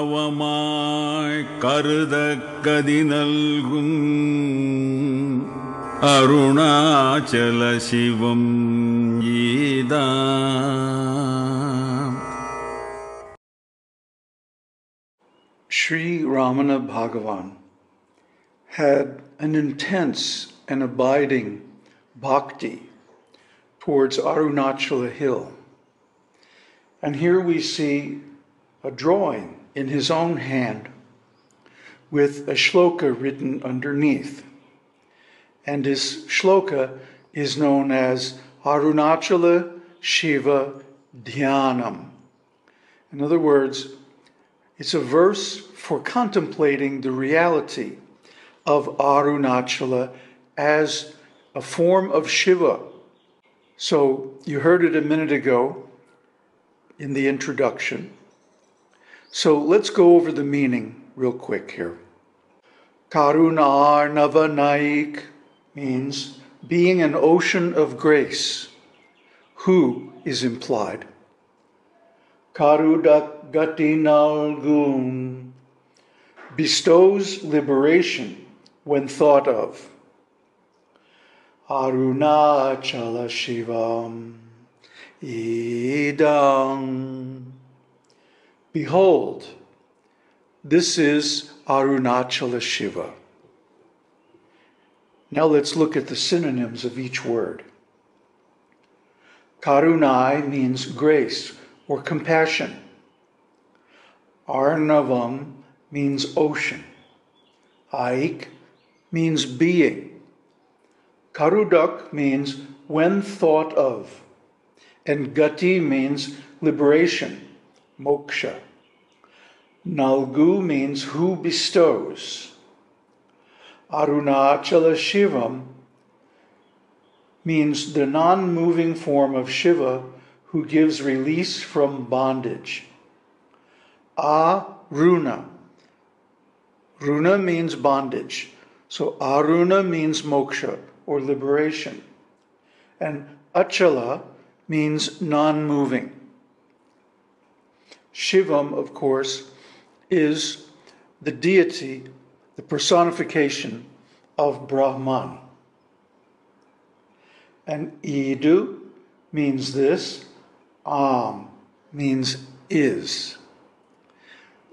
கருணார்ணவமாய் கருத கதி நல்கும் அருணாச்சல சிவம் ஈதாம் Sri Ramana Bhagavan had an intense and abiding bhakti towards Arunachala Hill. And here we see a drawing in his own hand with a shloka written underneath. And his shloka is known as Arunachala Shiva Dhyanam. In other words, it's a verse for contemplating the reality of Arunachala as a form of Shiva. So you heard it a minute ago in the introduction. So let's go over the meaning real quick here. Karunar Navanaik means being an ocean of grace. Who is implied? Karudak Gati Nalgun bestows liberation when thought of. Arunachala Shivam Idam. Behold, this is Arunachala Shiva. Now let's look at the synonyms of each word. Karunai means grace or compassion. Arnavam means ocean. Aik means being. Karudak means when thought of. And Gati means liberation, moksha. Nalgu means who bestows. Arunachala Shivam means the non moving form of Shiva who gives release from bondage. Aruna. Runa means bondage. So Aruna means moksha or liberation. And Achala means non moving. Shivam, of course, is the deity, the personification of Brahman. And Idu means this, Am means is.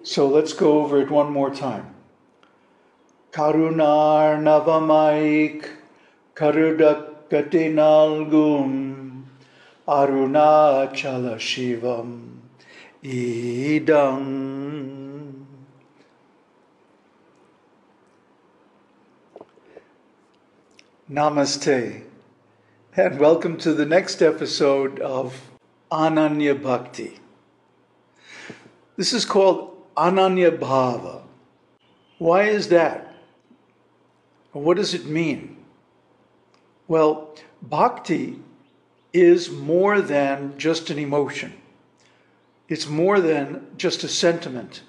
So let's go over it one more time. Karunar Navamaik Karudakati Nalgum Arunachala Shivam Namaste, and welcome to the next episode of Ananya Bhakti. This is called Ananya Bhava. Why is that? What does it mean? Well, bhakti is more than just an emotion, it's more than just a sentiment.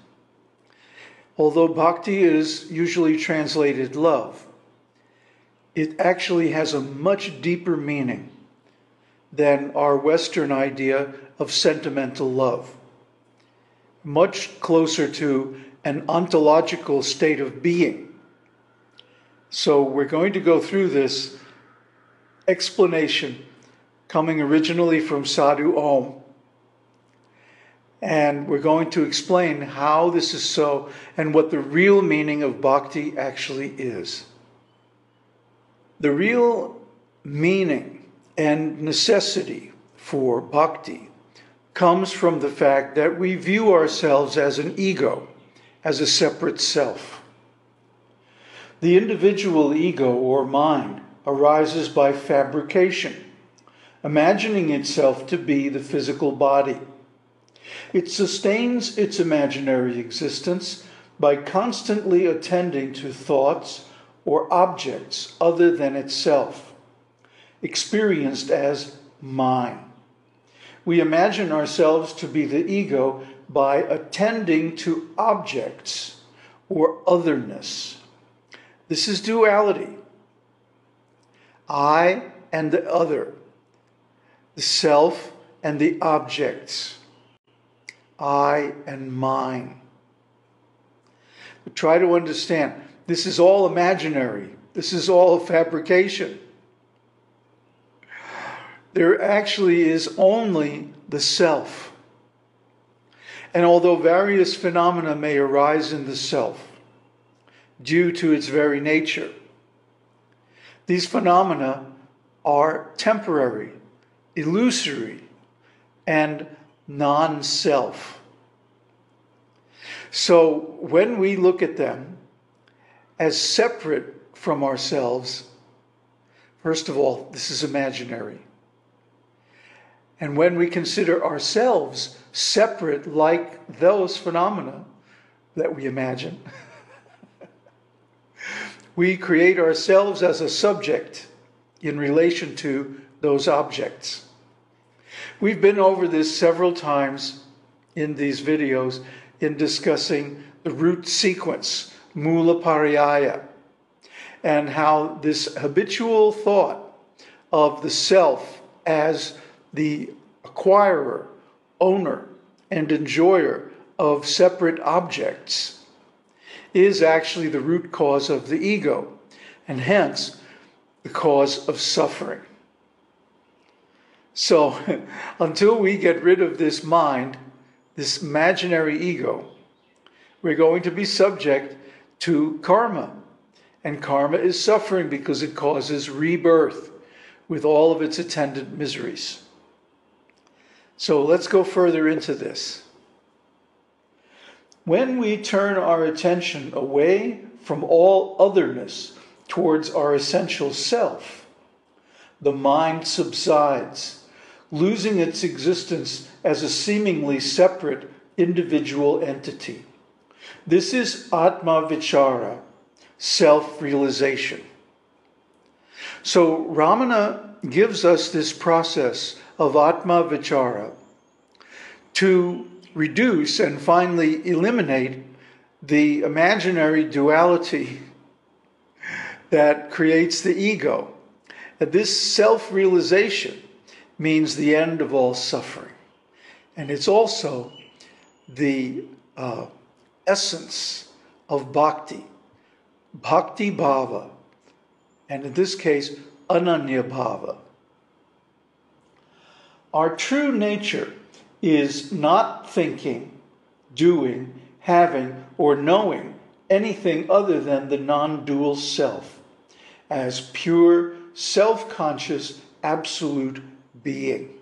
Although bhakti is usually translated love, it actually has a much deeper meaning than our Western idea of sentimental love. Much closer to an ontological state of being. So we're going to go through this explanation coming originally from Sadhu Om. And we're going to explain how this is so and what the real meaning of bhakti actually is. The real meaning and necessity for bhakti comes from the fact that we view ourselves as an ego, as a separate self. The individual ego or mind arises by fabrication, imagining itself to be the physical body. It sustains its imaginary existence by constantly attending to thoughts or objects other than itself, experienced as mine. We imagine ourselves to be the ego by attending to objects or otherness. This is duality. I and the other, the self and the objects. I, and mine. But try to understand this is all imaginary, this is all fabrication. There actually is only the self. And although various phenomena may arise in the self due to its very nature, these phenomena are temporary, illusory, and non self. So when we look at them as separate from ourselves, first of all, this is imaginary. And when we consider ourselves separate like those phenomena that we imagine, we create ourselves as a subject in relation to those objects. We've been over this several times in these videos in discussing the root sequence, Mula Pariyaya, and how this habitual thought of the self as the acquirer, owner, and enjoyer of separate objects is actually the root cause of the ego, and hence the cause of suffering. So, until we get rid of this mind, this imaginary ego, we're going to be subject to karma. And karma is suffering because it causes rebirth with all of its attendant miseries. So let's go further into this. When we turn our attention away from all otherness towards our essential self, the mind subsides, losing its existence as a seemingly separate individual entity. This is Atma Vichara, self realization. So, Ramana gives us this process of Atma Vichara to reduce and finally eliminate the imaginary duality that creates the ego. And this self realization means the end of all suffering. And it's also the uh, essence of bhakti, bhakti bhava, and in this case, ananya bhava. Our true nature is not thinking, doing, having, or knowing anything other than the non dual self as pure, self conscious, absolute being.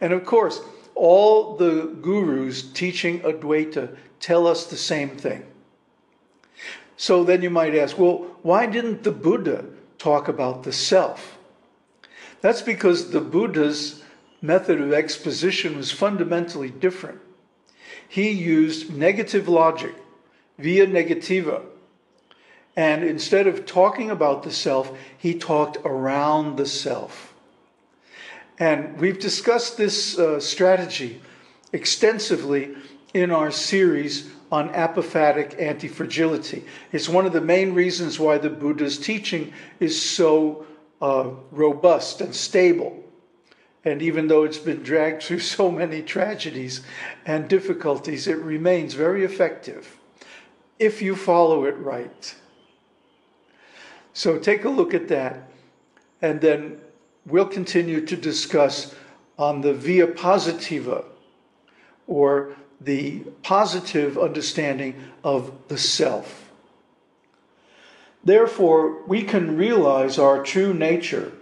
And of course, all the gurus teaching Advaita tell us the same thing. So then you might ask, well, why didn't the Buddha talk about the self? That's because the Buddha's method of exposition was fundamentally different. He used negative logic, via negativa. And instead of talking about the self, he talked around the self. And we've discussed this uh, strategy extensively in our series on apophatic anti-fragility. It's one of the main reasons why the Buddha's teaching is so uh, robust and stable. And even though it's been dragged through so many tragedies and difficulties, it remains very effective if you follow it right. So take a look at that, and then we'll continue to discuss on the via positiva, or the positive understanding of the self. Therefore, we can realize our true nature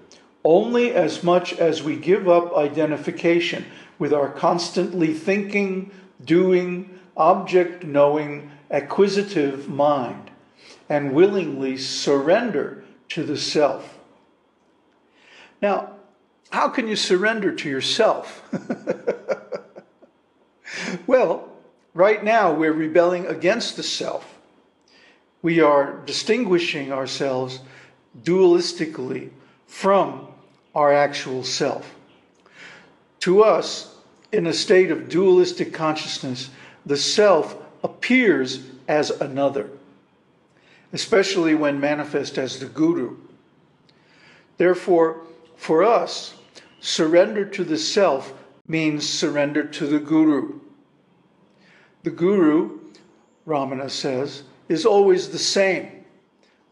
only as much as we give up identification with our constantly thinking, doing, object knowing, acquisitive mind and willingly surrender to the self. Now, how can you surrender to yourself? well, right now we're rebelling against the self. We are distinguishing ourselves dualistically from our actual self. To us, in a state of dualistic consciousness, the self appears as another, especially when manifest as the guru. Therefore, for us, surrender to the self means surrender to the guru, The guru, Ramana says, is always the same,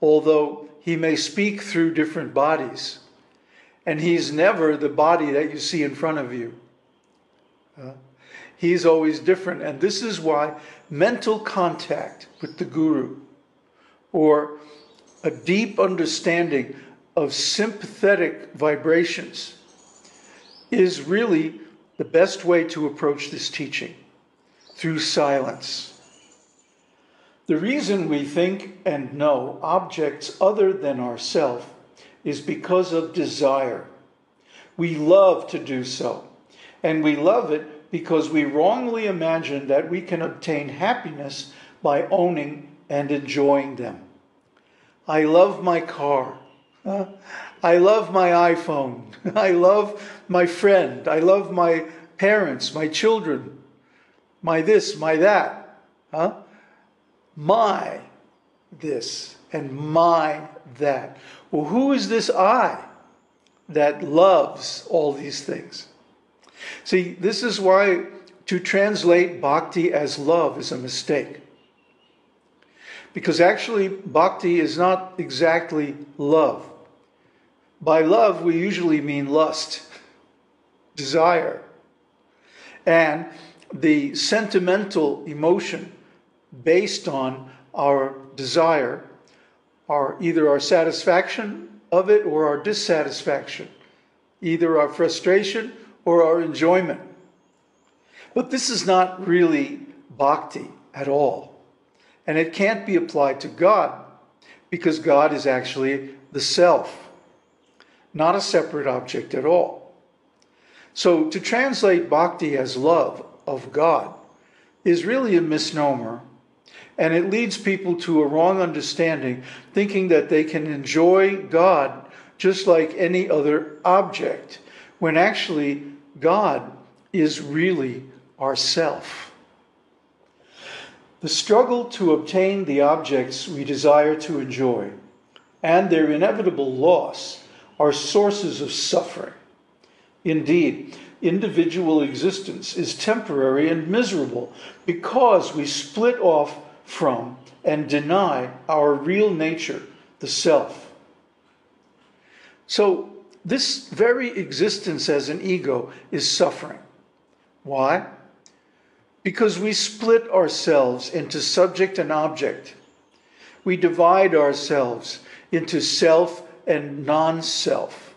although he may speak through different bodies. And he's never the body that you see in front of you. Uh, he's always different. And this is why mental contact with the guru or a deep understanding of sympathetic vibrations is really the best way to approach this teaching through silence. The reason we think and know objects other than ourself is because of desire. We love to do so, and we love it because we wrongly imagine that we can obtain happiness by owning and enjoying them. I love my car. I love my iPhone. I love my friend. I love my parents, my children, my this, my that. Huh? My this and my that. Well, who is this I that loves all these things? See, this is why to translate bhakti as love is a mistake. Because actually, bhakti is not exactly love. By love, we usually mean lust, desire, and the sentimental emotion based on our desire are either our satisfaction of it or our dissatisfaction, either our frustration or our enjoyment. But this is not really bhakti at all. And it can't be applied to God because God is actually the self, not a separate object at all. So to translate bhakti as love of God is really a misnomer and it leads people to a wrong understanding, thinking that they can enjoy God just like any other object, when actually God is really ourself. The struggle to obtain the objects we desire to enjoy and their inevitable loss are sources of suffering. Indeed, individual existence is temporary and miserable because we split off from and deny our real nature, the self. So, this very existence as an ego is suffering. Why? Because we split ourselves into subject and object. We divide ourselves into self and non self.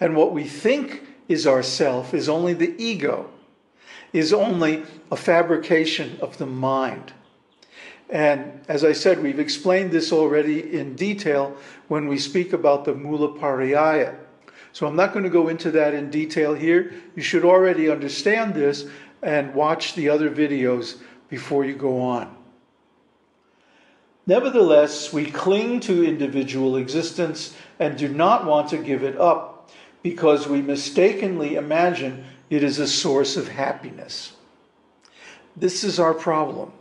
And what we think is ourself is only the ego, is only a fabrication of the mind. And as I said, we've explained this already in detail when we speak about the Mula Pariyaya. So I'm not going to go into that in detail here. You should already understand this and watch the other videos before you go on. Nevertheless, we cling to individual existence and do not want to give it up because we mistakenly imagine it is a source of happiness. This is our problem.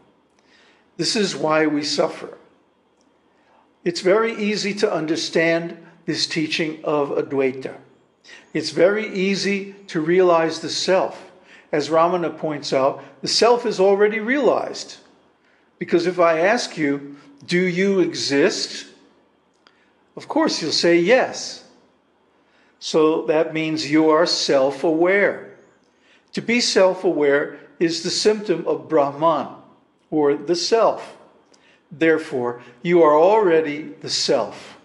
This is why we suffer. It's very easy to understand this teaching of Advaita. It's very easy to realize the self. As Ramana points out, the self is already realized. Because if I ask you, do you exist? Of course, you'll say yes. So that means you are self aware. To be self aware is the symptom of Brahman or the self. Therefore, you are already the self.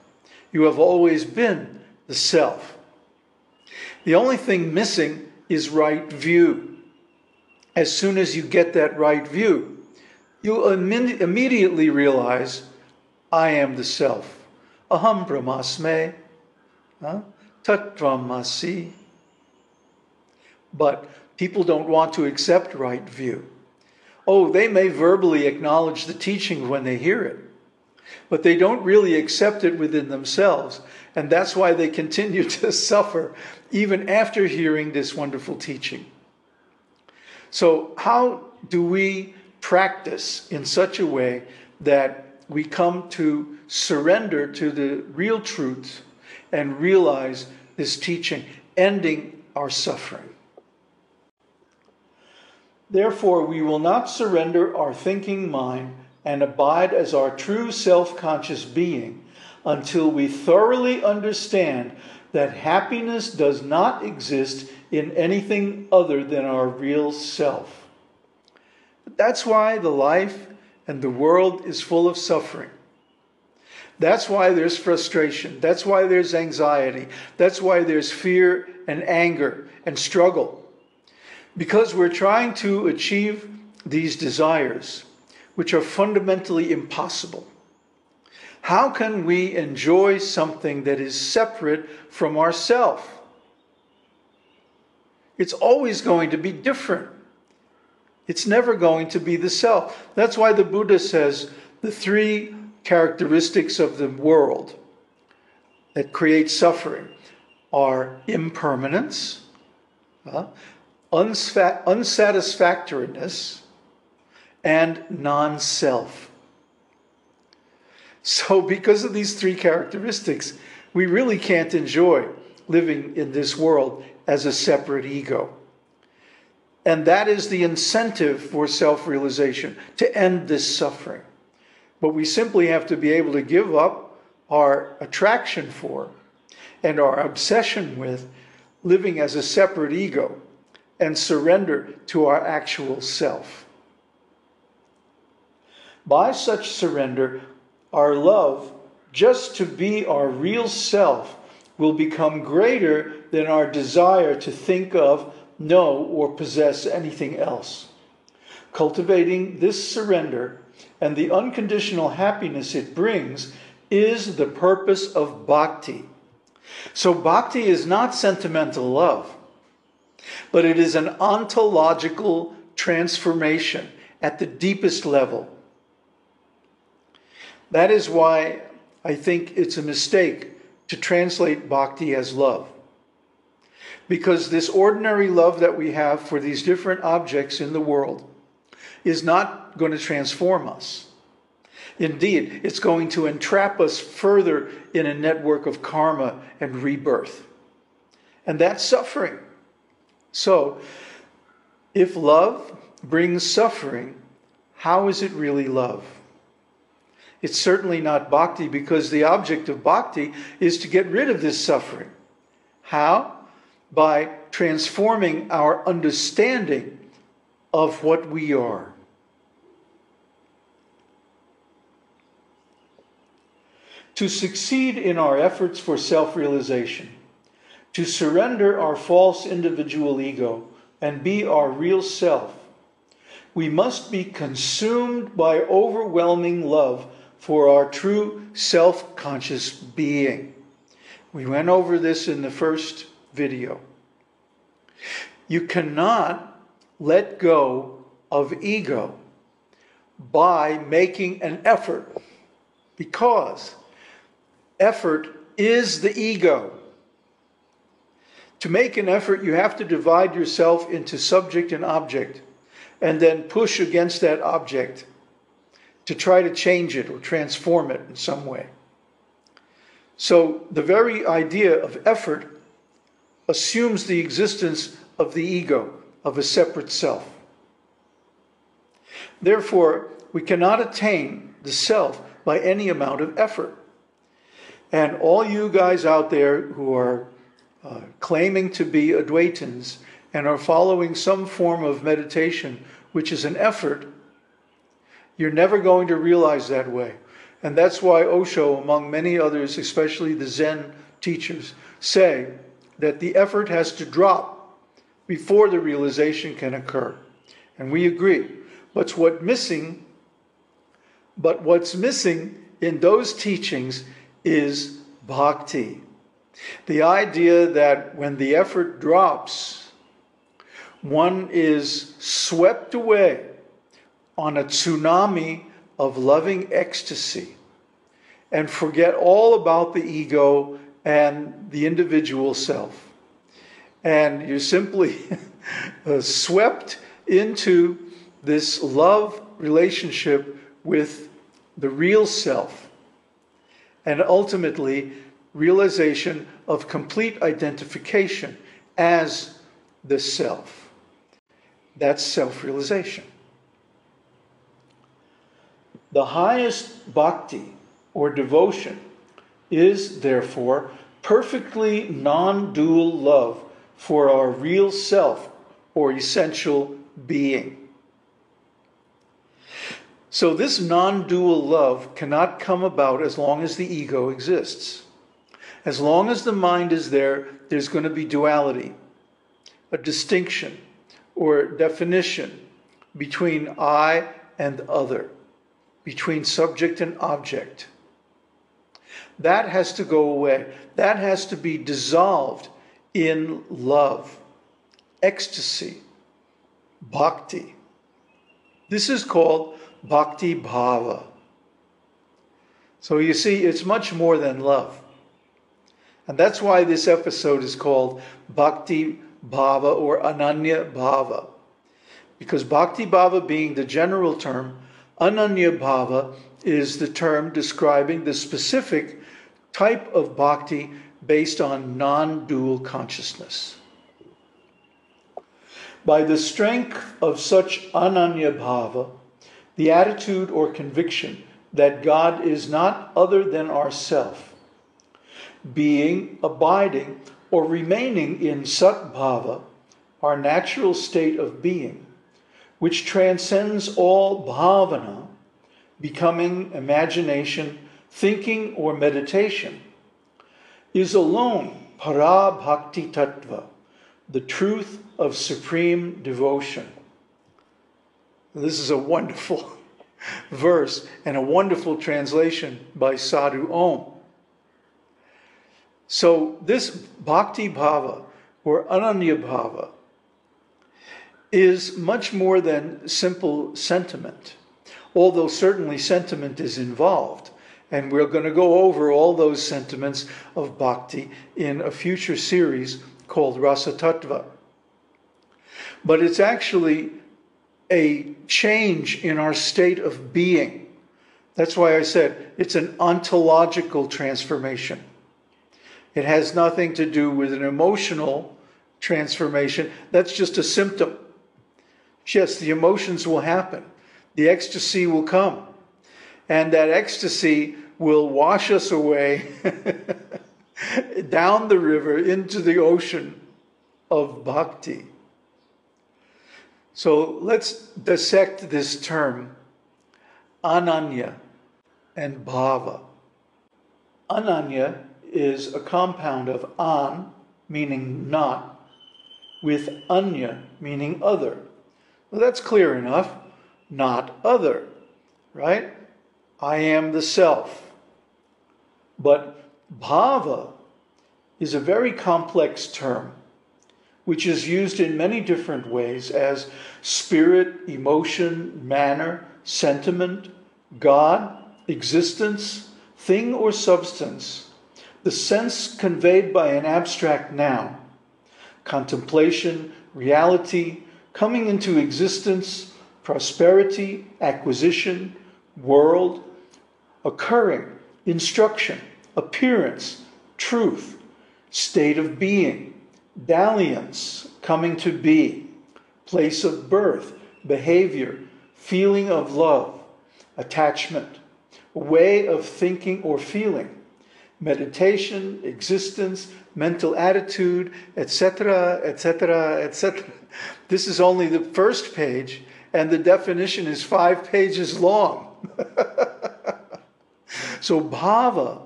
You have always been the self. The only thing missing is right view. As soon as you get that right view, you immediately realize, I am the self. Aham brahmasmi, huh? tatvamasi. But people don't want to accept right view. Oh, they may verbally acknowledge the teaching when they hear it, but they don't really accept it within themselves. And that's why they continue to suffer even after hearing this wonderful teaching. So, how do we practice in such a way that we come to surrender to the real truth and realize this teaching, ending our suffering? Therefore, we will not surrender our thinking mind and abide as our true self conscious being until we thoroughly understand that happiness does not exist in anything other than our real self. That's why the life and the world is full of suffering. That's why there's frustration. That's why there's anxiety. That's why there's fear and anger and struggle. Because we're trying to achieve these desires, which are fundamentally impossible. How can we enjoy something that is separate from ourself? It's always going to be different. It's never going to be the self. That's why the Buddha says the three characteristics of the world that create suffering are impermanence, uh, unsatisfactoriness, and non self. So, because of these three characteristics, we really can't enjoy living in this world as a separate ego. And that is the incentive for self realization to end this suffering. But we simply have to be able to give up our attraction for and our obsession with living as a separate ego and surrender to our actual self. By such surrender, our love just to be our real self will become greater than our desire to think of, know, or possess anything else. Cultivating this surrender and the unconditional happiness it brings is the purpose of bhakti. So, bhakti is not sentimental love, but it is an ontological transformation at the deepest level. That is why I think it's a mistake to translate bhakti as love. Because this ordinary love that we have for these different objects in the world is not going to transform us. Indeed, it's going to entrap us further in a network of karma and rebirth. And that's suffering. So, if love brings suffering, how is it really love? It's certainly not bhakti because the object of bhakti is to get rid of this suffering. How? By transforming our understanding of what we are. To succeed in our efforts for self realization, to surrender our false individual ego and be our real self, we must be consumed by overwhelming love for our true self conscious being. We went over this in the first video. You cannot let go of ego by making an effort because effort is the ego. To make an effort, you have to divide yourself into subject and object and then push against that object to try to change it or transform it in some way. So the very idea of effort assumes the existence of the ego, of a separate self. Therefore, we cannot attain the self by any amount of effort. And all you guys out there who are uh, claiming to be Advaitins and are following some form of meditation, which is an effort, you're never going to realize that way. And that's why Osho, among many others, especially the Zen teachers, say that the effort has to drop before the realization can occur. And we agree. But what's missing, but what's missing in those teachings is bhakti. The idea that when the effort drops, one is swept away on a tsunami of loving ecstasy and forget all about the ego and the individual self. And you're simply uh, swept into this love relationship with the real self. And ultimately, realization of complete identification as the self. That's self realization. The highest bhakti or devotion is, therefore, perfectly non dual love for our real self or essential being. So, this non dual love cannot come about as long as the ego exists. As long as the mind is there, there's going to be duality, a distinction or definition between I and other, between subject and object. That has to go away. That has to be dissolved in love, ecstasy, bhakti. This is called bhakti bhava. So you see, it's much more than love. And that's why this episode is called Bhakti Bhava or Ananya Bhava. Because Bhakti Bhava being the general term, Ananya Bhava is the term describing the specific type of bhakti based on non dual consciousness. By the strength of such Ananya Bhava, the attitude or conviction that God is not other than ourself, being, abiding, or remaining in Sat Bhava, our natural state of being, which transcends all bhavana, becoming imagination, thinking, or meditation, is alone para bhakti tattva, the truth of supreme devotion. This is a wonderful verse and a wonderful translation by Sadhu Om. So, this bhakti bhava or ananya bhava is much more than simple sentiment, although certainly sentiment is involved. And we're going to go over all those sentiments of bhakti in a future series called Rasa Tattva. But it's actually a change in our state of being. That's why I said it's an ontological transformation. It has nothing to do with an emotional transformation. That's just a symptom. Yes, the emotions will happen, the ecstasy will come, and that ecstasy will wash us away down the river into the ocean of bhakti. So let's dissect this term, ananya and bhava. Ananya is a compound of an, meaning not, with anya, meaning other. Well, that's clear enough. Not other, right? I am the self. But bhava is a very complex term, which is used in many different ways as spirit, emotion, manner, sentiment, God, existence, thing or substance, the sense conveyed by an abstract noun, contemplation, reality, coming into existence, prosperity, acquisition, world, occurring, instruction, appearance, truth, state of being, dalliance, coming to be, place of birth, behavior, feeling of love, attachment, way of thinking or feeling, meditation, existence, mental attitude, etc., etc., etc. This is only the first page, and the definition is five pages long. so, bhava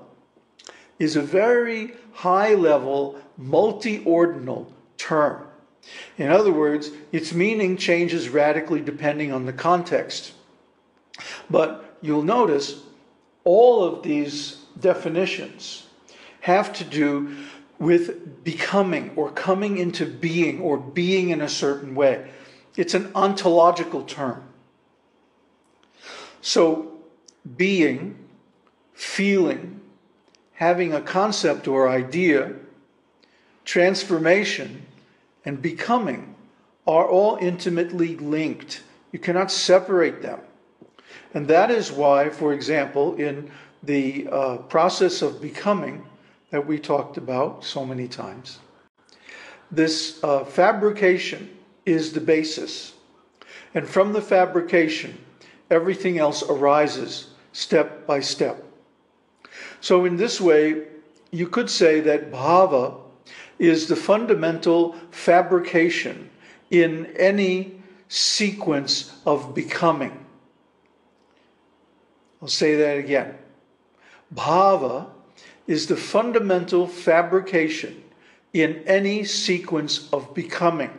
is a very high level, multi ordinal term. In other words, its meaning changes radically depending on the context. But you'll notice all of these definitions have to do with becoming or coming into being or being in a certain way. It's an ontological term. So, being, feeling, having a concept or idea, transformation, and becoming are all intimately linked. You cannot separate them. And that is why, for example, in the uh, process of becoming that we talked about so many times, this uh, fabrication is the basis. And from the fabrication, everything else arises step by step. So, in this way, you could say that bhava is the fundamental fabrication in any sequence of becoming. I'll say that again. Bhava is the fundamental fabrication in any sequence of becoming.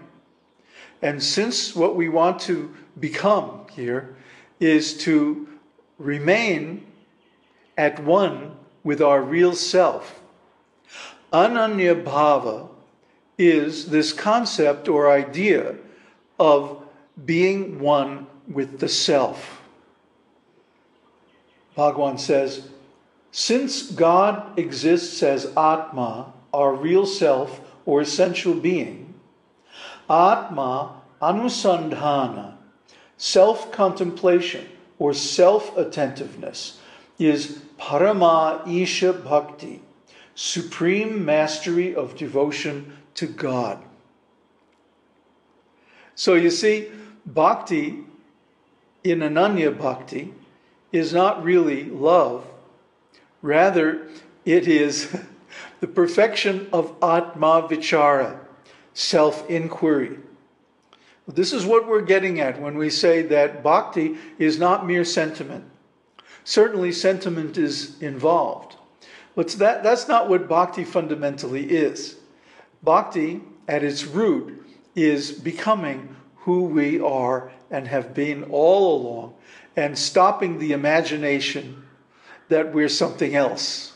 And since what we want to become here is to remain at one with our real self, Ananya Bhava is this concept or idea of being one with the self. Bhagwan says, since God exists as Atma, our real self or essential being, Atma Anusandhana, self contemplation or self attentiveness, is Parama Isha Bhakti, supreme mastery of devotion to God. So you see, bhakti in Ananya Bhakti is not really love, rather, it is the perfection of Atma Vichara, self inquiry. This is what we're getting at when we say that bhakti is not mere sentiment. Certainly, sentiment is involved. But that, that's not what bhakti fundamentally is. Bhakti, at its root, is becoming who we are and have been all along, and stopping the imagination that we're something else.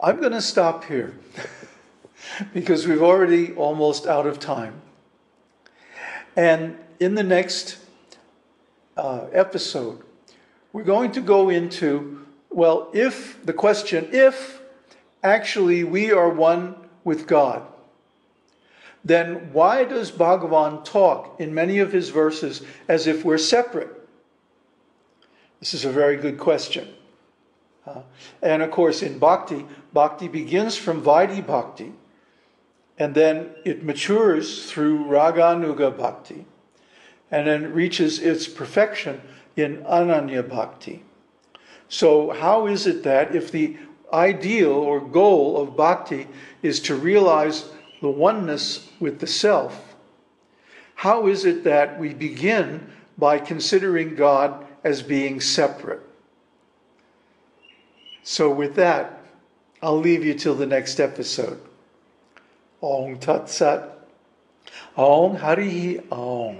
I'm going to stop here because we've already almost out of time. And in the next uh, episode, we're going to go into well, if the question, if actually we are one with God, then why does Bhagavan talk in many of his verses as if we're separate? This is a very good question. Uh, and of course, in bhakti, bhakti begins from Vaidhi bhakti, and then it matures through Raganuga bhakti, and then reaches its perfection in Ananya bhakti. So, how is it that if the ideal or goal of bhakti is to realize the oneness with the self, how is it that we begin by considering God as being separate? So, with that, I'll leave you till the next episode. Om Tat Sat. Om Hari Om.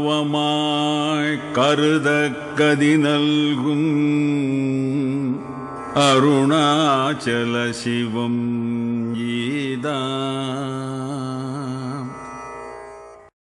கருணார்ணவமாய் கருத கதி நல்கும் அருணாச்சல சிவம் ஈதான்